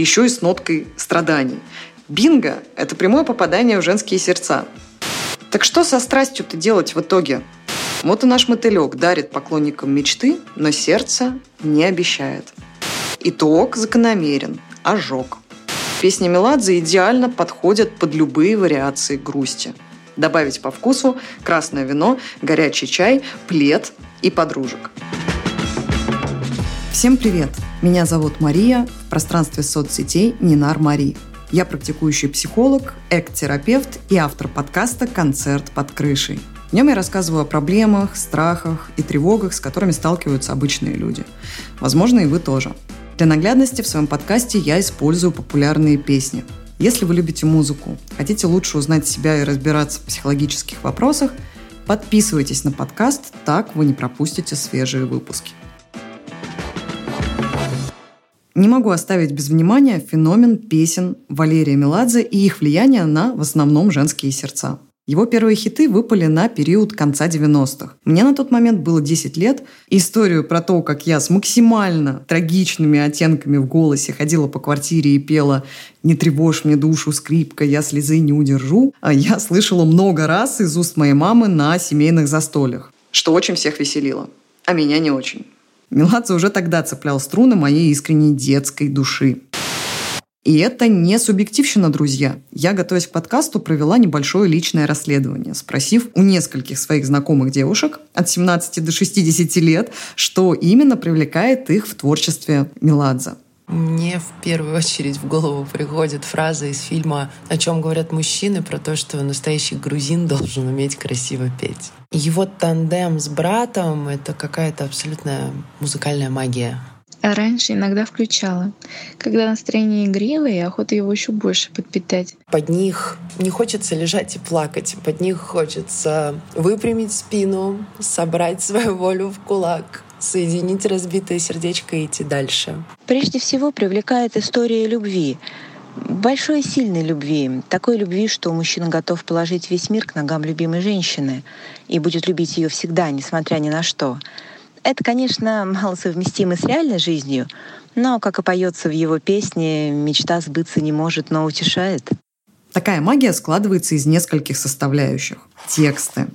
еще и с ноткой страданий. Бинго – это прямое попадание в женские сердца. Так что со страстью-то делать в итоге? Вот и наш мотылек дарит поклонникам мечты, но сердце не обещает. Итог закономерен – ожог. Песни Меладзе идеально подходят под любые вариации грусти. Добавить по вкусу красное вино, горячий чай, плед и подружек. Всем привет! Меня зовут Мария, в пространстве соцсетей Нинар Мари. Я практикующий психолог, эк-терапевт и автор подкаста «Концерт под крышей». В нем я рассказываю о проблемах, страхах и тревогах, с которыми сталкиваются обычные люди. Возможно, и вы тоже – для наглядности в своем подкасте я использую популярные песни. Если вы любите музыку, хотите лучше узнать себя и разбираться в психологических вопросах, подписывайтесь на подкаст, так вы не пропустите свежие выпуски. Не могу оставить без внимания феномен песен Валерия Меладзе и их влияние на в основном женские сердца. Его первые хиты выпали на период конца 90-х. Мне на тот момент было 10 лет. Историю про то, как я с максимально трагичными оттенками в голосе ходила по квартире и пела «Не тревожь мне душу, скрипка, я слезы не удержу», а я слышала много раз из уст моей мамы на семейных застольях, что очень всех веселило, а меня не очень. Меладзе уже тогда цеплял струны моей искренней детской души. И это не субъективщина, друзья. Я, готовясь к подкасту, провела небольшое личное расследование, спросив у нескольких своих знакомых девушек от 17 до 60 лет, что именно привлекает их в творчестве Меладзе. Мне в первую очередь в голову приходит фраза из фильма «О чем говорят мужчины» про то, что настоящий грузин должен уметь красиво петь. Его тандем с братом — это какая-то абсолютная музыкальная магия. А раньше иногда включала. Когда настроение игривое, охота его еще больше подпитать. Под них не хочется лежать и плакать. Под них хочется выпрямить спину, собрать свою волю в кулак, соединить разбитое сердечко и идти дальше. Прежде всего привлекает история любви. Большой и сильной любви. Такой любви, что мужчина готов положить весь мир к ногам любимой женщины и будет любить ее всегда, несмотря ни на что. Это, конечно, мало совместимо с реальной жизнью, но, как и поется в его песне, мечта сбыться не может, но утешает. Такая магия складывается из нескольких составляющих. Тексты.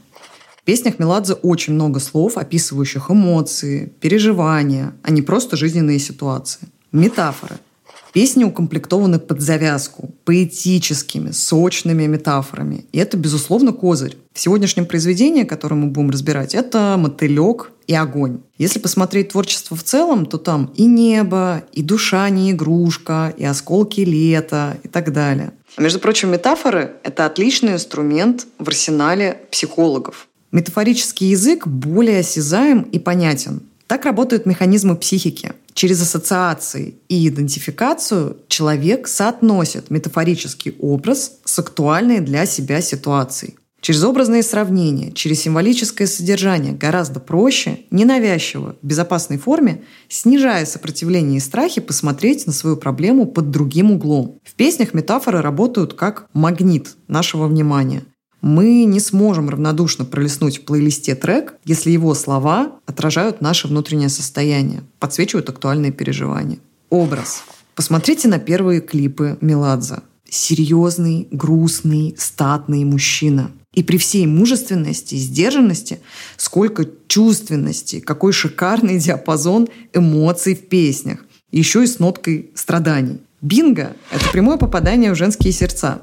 В песнях Меладзе очень много слов, описывающих эмоции, переживания, а не просто жизненные ситуации. Метафоры – Песни укомплектованы под завязку, поэтическими, сочными метафорами. И это, безусловно, козырь. В сегодняшнем произведении, которое мы будем разбирать, это мотылек и огонь. Если посмотреть творчество в целом, то там и небо, и душа не игрушка, и осколки лета, и так далее. А между прочим, метафоры — это отличный инструмент в арсенале психологов. Метафорический язык более осязаем и понятен. Так работают механизмы психики. Через ассоциации и идентификацию человек соотносит метафорический образ с актуальной для себя ситуацией. Через образные сравнения, через символическое содержание гораздо проще, ненавязчиво, в безопасной форме, снижая сопротивление и страхи, посмотреть на свою проблему под другим углом. В песнях метафоры работают как магнит нашего внимания мы не сможем равнодушно пролистнуть в плейлисте трек, если его слова отражают наше внутреннее состояние, подсвечивают актуальные переживания. Образ. Посмотрите на первые клипы Меладзе. Серьезный, грустный, статный мужчина. И при всей мужественности и сдержанности, сколько чувственности, какой шикарный диапазон эмоций в песнях. Еще и с ноткой страданий. Бинго – это прямое попадание в женские сердца.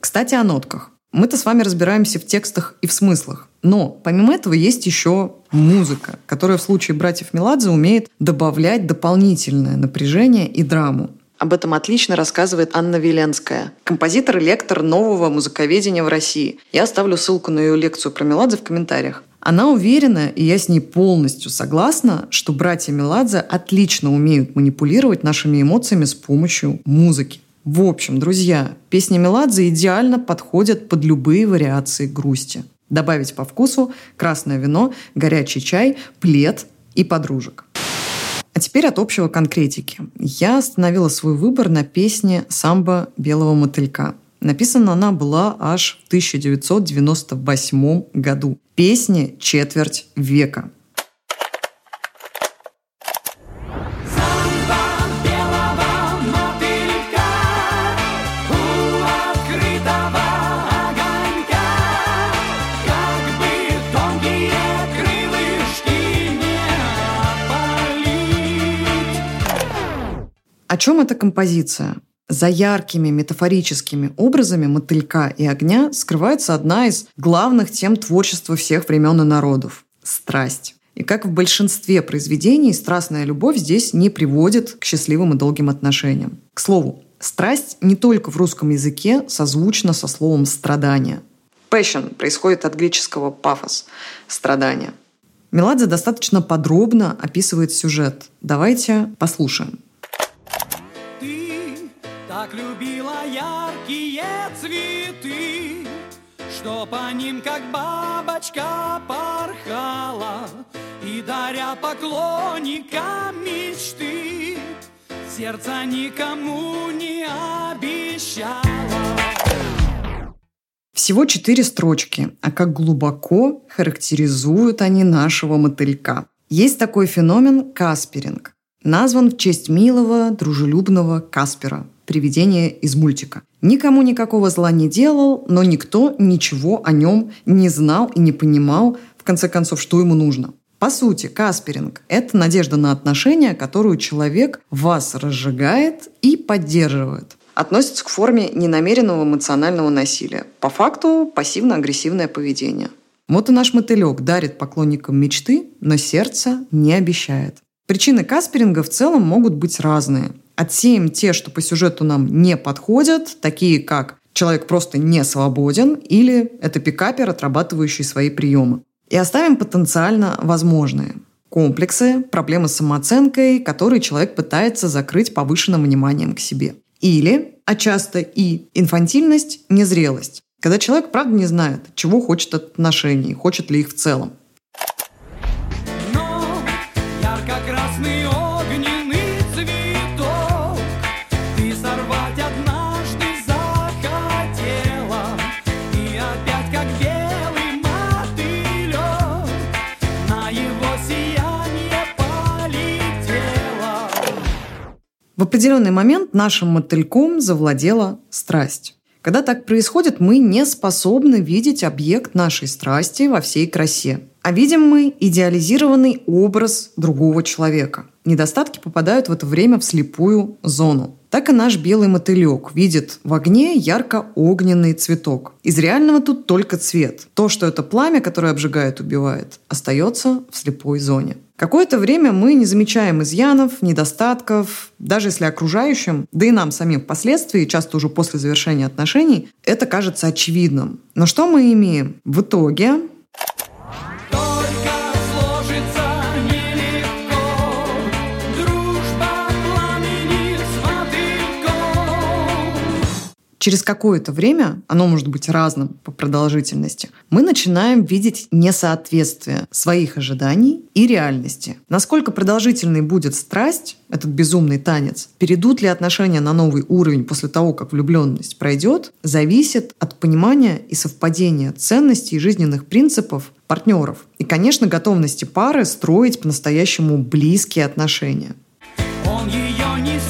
Кстати, о нотках. Мы-то с вами разбираемся в текстах и в смыслах. Но помимо этого есть еще музыка, которая в случае братьев Меладзе умеет добавлять дополнительное напряжение и драму. Об этом отлично рассказывает Анна Веленская, композитор и лектор нового музыковедения в России. Я оставлю ссылку на ее лекцию про Меладзе в комментариях. Она уверена, и я с ней полностью согласна, что братья Меладзе отлично умеют манипулировать нашими эмоциями с помощью музыки. В общем, друзья, песни Меладзе идеально подходят под любые вариации грусти. Добавить по вкусу красное вино, горячий чай, плед и подружек. А теперь от общего конкретики. Я остановила свой выбор на песне «Самбо белого мотылька». Написана она была аж в 1998 году. Песне четверть века. О чем эта композиция? За яркими метафорическими образами мотылька и огня скрывается одна из главных тем творчества всех времен и народов – страсть. И как в большинстве произведений, страстная любовь здесь не приводит к счастливым и долгим отношениям. К слову, страсть не только в русском языке созвучна со словом «страдание». Passion происходит от греческого пафос – страдание. Меладзе достаточно подробно описывает сюжет. Давайте послушаем. Так любила яркие цветы, Что по ним, как бабочка, порхала, И, даря поклонникам мечты, Сердца никому не обещала. Всего четыре строчки, а как глубоко характеризуют они нашего мотылька. Есть такой феномен касперинг. Назван в честь милого, дружелюбного Каспера, привидения из мультика. Никому никакого зла не делал, но никто ничего о нем не знал и не понимал, в конце концов, что ему нужно. По сути, касперинг – это надежда на отношения, которую человек вас разжигает и поддерживает относится к форме ненамеренного эмоционального насилия. По факту пассивно-агрессивное поведение. Вот и наш мотылек дарит поклонникам мечты, но сердце не обещает. Причины касперинга в целом могут быть разные. Отсеем те, что по сюжету нам не подходят, такие как человек просто не свободен или это пикапер, отрабатывающий свои приемы. И оставим потенциально возможные. Комплексы, проблемы с самооценкой, которые человек пытается закрыть повышенным вниманием к себе. Или, а часто и инфантильность, незрелость. Когда человек правда не знает, чего хочет от отношений, хочет ли их в целом. В определенный момент нашим мотыльком завладела страсть. Когда так происходит, мы не способны видеть объект нашей страсти во всей красе. А видим мы идеализированный образ другого человека. Недостатки попадают в это время в слепую зону. Так и наш белый мотылек видит в огне ярко-огненный цветок. Из реального тут только цвет. То, что это пламя, которое обжигает, убивает, остается в слепой зоне. Какое-то время мы не замечаем изъянов, недостатков, даже если окружающим, да и нам самим впоследствии, часто уже после завершения отношений, это кажется очевидным. Но что мы имеем? В итоге через какое-то время, оно может быть разным по продолжительности, мы начинаем видеть несоответствие своих ожиданий и реальности. Насколько продолжительной будет страсть, этот безумный танец, перейдут ли отношения на новый уровень после того, как влюбленность пройдет, зависит от понимания и совпадения ценностей и жизненных принципов партнеров. И, конечно, готовности пары строить по-настоящему близкие отношения. Он ее не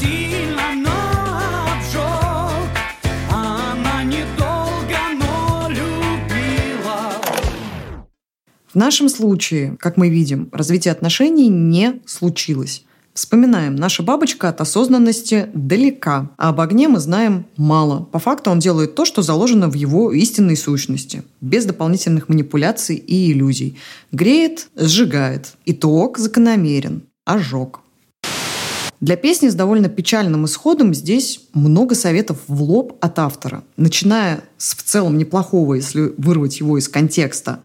В нашем случае, как мы видим, развитие отношений не случилось. Вспоминаем, наша бабочка от осознанности далека, а об огне мы знаем мало. По факту он делает то, что заложено в его истинной сущности, без дополнительных манипуляций и иллюзий. Греет, сжигает. Итог закономерен. Ожог. Для песни с довольно печальным исходом здесь много советов в лоб от автора. Начиная с в целом неплохого, если вырвать его из контекста.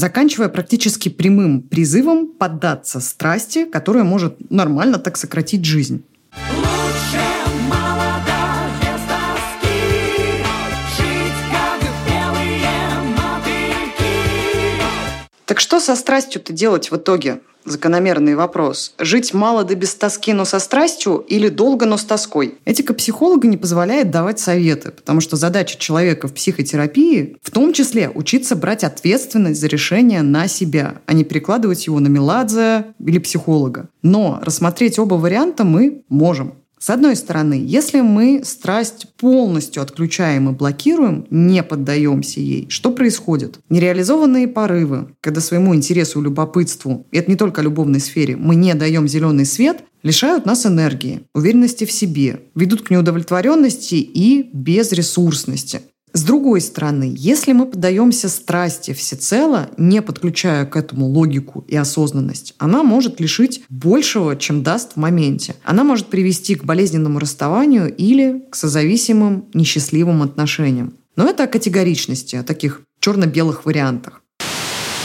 Заканчивая практически прямым призывом поддаться страсти, которая может нормально так сократить жизнь. Со страстью-то делать в итоге? Закономерный вопрос. Жить мало да без тоски, но со страстью или долго, но с тоской? Этика психолога не позволяет давать советы, потому что задача человека в психотерапии в том числе учиться брать ответственность за решение на себя, а не перекладывать его на Меладзе или психолога. Но рассмотреть оба варианта мы можем. С одной стороны, если мы страсть полностью отключаем и блокируем, не поддаемся ей, что происходит? Нереализованные порывы, когда своему интересу и любопытству, и это не только о любовной сфере, мы не даем зеленый свет, лишают нас энергии, уверенности в себе, ведут к неудовлетворенности и безресурсности. С другой стороны, если мы поддаемся страсти всецело, не подключая к этому логику и осознанность, она может лишить большего, чем даст в моменте. Она может привести к болезненному расставанию или к созависимым несчастливым отношениям. Но это о категоричности, о таких черно-белых вариантах.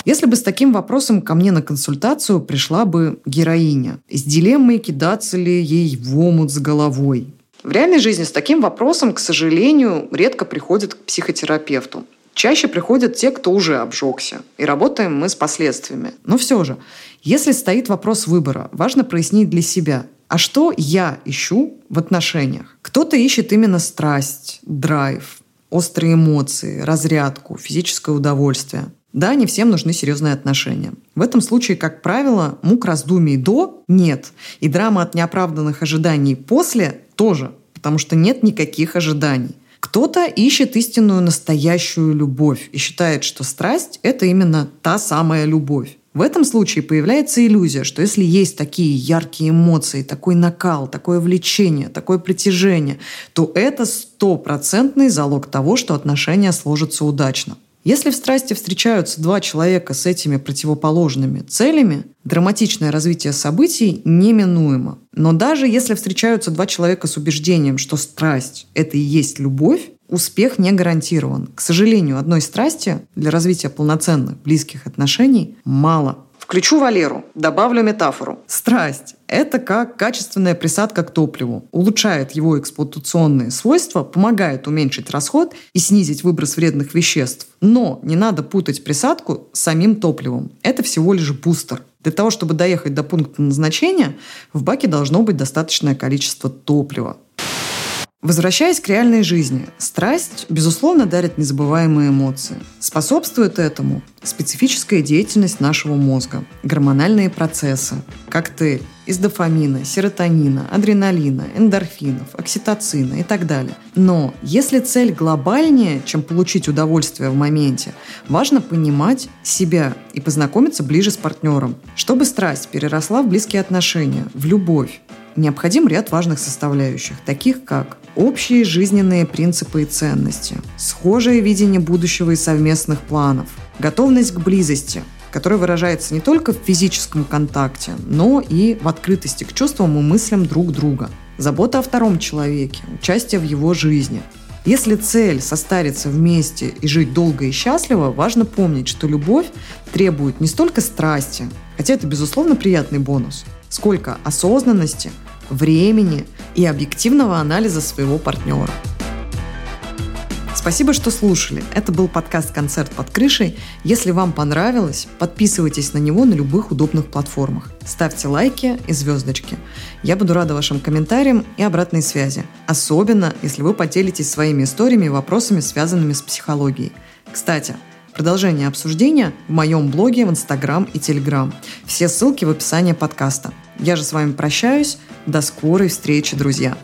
Если бы с таким вопросом ко мне на консультацию пришла бы героиня, с дилеммой кидаться ли ей в омут с головой, в реальной жизни с таким вопросом, к сожалению, редко приходят к психотерапевту. Чаще приходят те, кто уже обжегся. И работаем мы с последствиями. Но все же, если стоит вопрос выбора, важно прояснить для себя, а что я ищу в отношениях? Кто-то ищет именно страсть, драйв, острые эмоции, разрядку, физическое удовольствие. Да, не всем нужны серьезные отношения. В этом случае, как правило, мук раздумий до нет. И драма от неоправданных ожиданий после тоже, потому что нет никаких ожиданий. Кто-то ищет истинную настоящую любовь и считает, что страсть — это именно та самая любовь. В этом случае появляется иллюзия, что если есть такие яркие эмоции, такой накал, такое влечение, такое притяжение, то это стопроцентный залог того, что отношения сложатся удачно. Если в страсти встречаются два человека с этими противоположными целями, драматичное развитие событий неминуемо. Но даже если встречаются два человека с убеждением, что страсть — это и есть любовь, успех не гарантирован. К сожалению, одной страсти для развития полноценных близких отношений мало. Включу Валеру, добавлю метафору. Страсть – это как качественная присадка к топливу. Улучшает его эксплуатационные свойства, помогает уменьшить расход и снизить выброс вредных веществ. Но не надо путать присадку с самим топливом. Это всего лишь бустер. Для того, чтобы доехать до пункта назначения, в баке должно быть достаточное количество топлива. Возвращаясь к реальной жизни, страсть, безусловно, дарит незабываемые эмоции. Способствует этому специфическая деятельность нашего мозга, гормональные процессы, коктейль из дофамина, серотонина, адреналина, эндорфинов, окситоцина и так далее. Но если цель глобальнее, чем получить удовольствие в моменте, важно понимать себя и познакомиться ближе с партнером, чтобы страсть переросла в близкие отношения, в любовь, необходим ряд важных составляющих, таких как общие жизненные принципы и ценности, схожее видение будущего и совместных планов, готовность к близости, которая выражается не только в физическом контакте, но и в открытости к чувствам и мыслям друг друга, забота о втором человеке, участие в его жизни. Если цель состариться вместе и жить долго и счастливо, важно помнить, что любовь требует не столько страсти, хотя это, безусловно, приятный бонус, сколько осознанности – времени и объективного анализа своего партнера. Спасибо, что слушали. Это был подкаст «Концерт под крышей». Если вам понравилось, подписывайтесь на него на любых удобных платформах. Ставьте лайки и звездочки. Я буду рада вашим комментариям и обратной связи. Особенно, если вы поделитесь своими историями и вопросами, связанными с психологией. Кстати, продолжение обсуждения в моем блоге в Инстаграм и Телеграм. Все ссылки в описании подкаста. Я же с вами прощаюсь. До скорой встречи, друзья!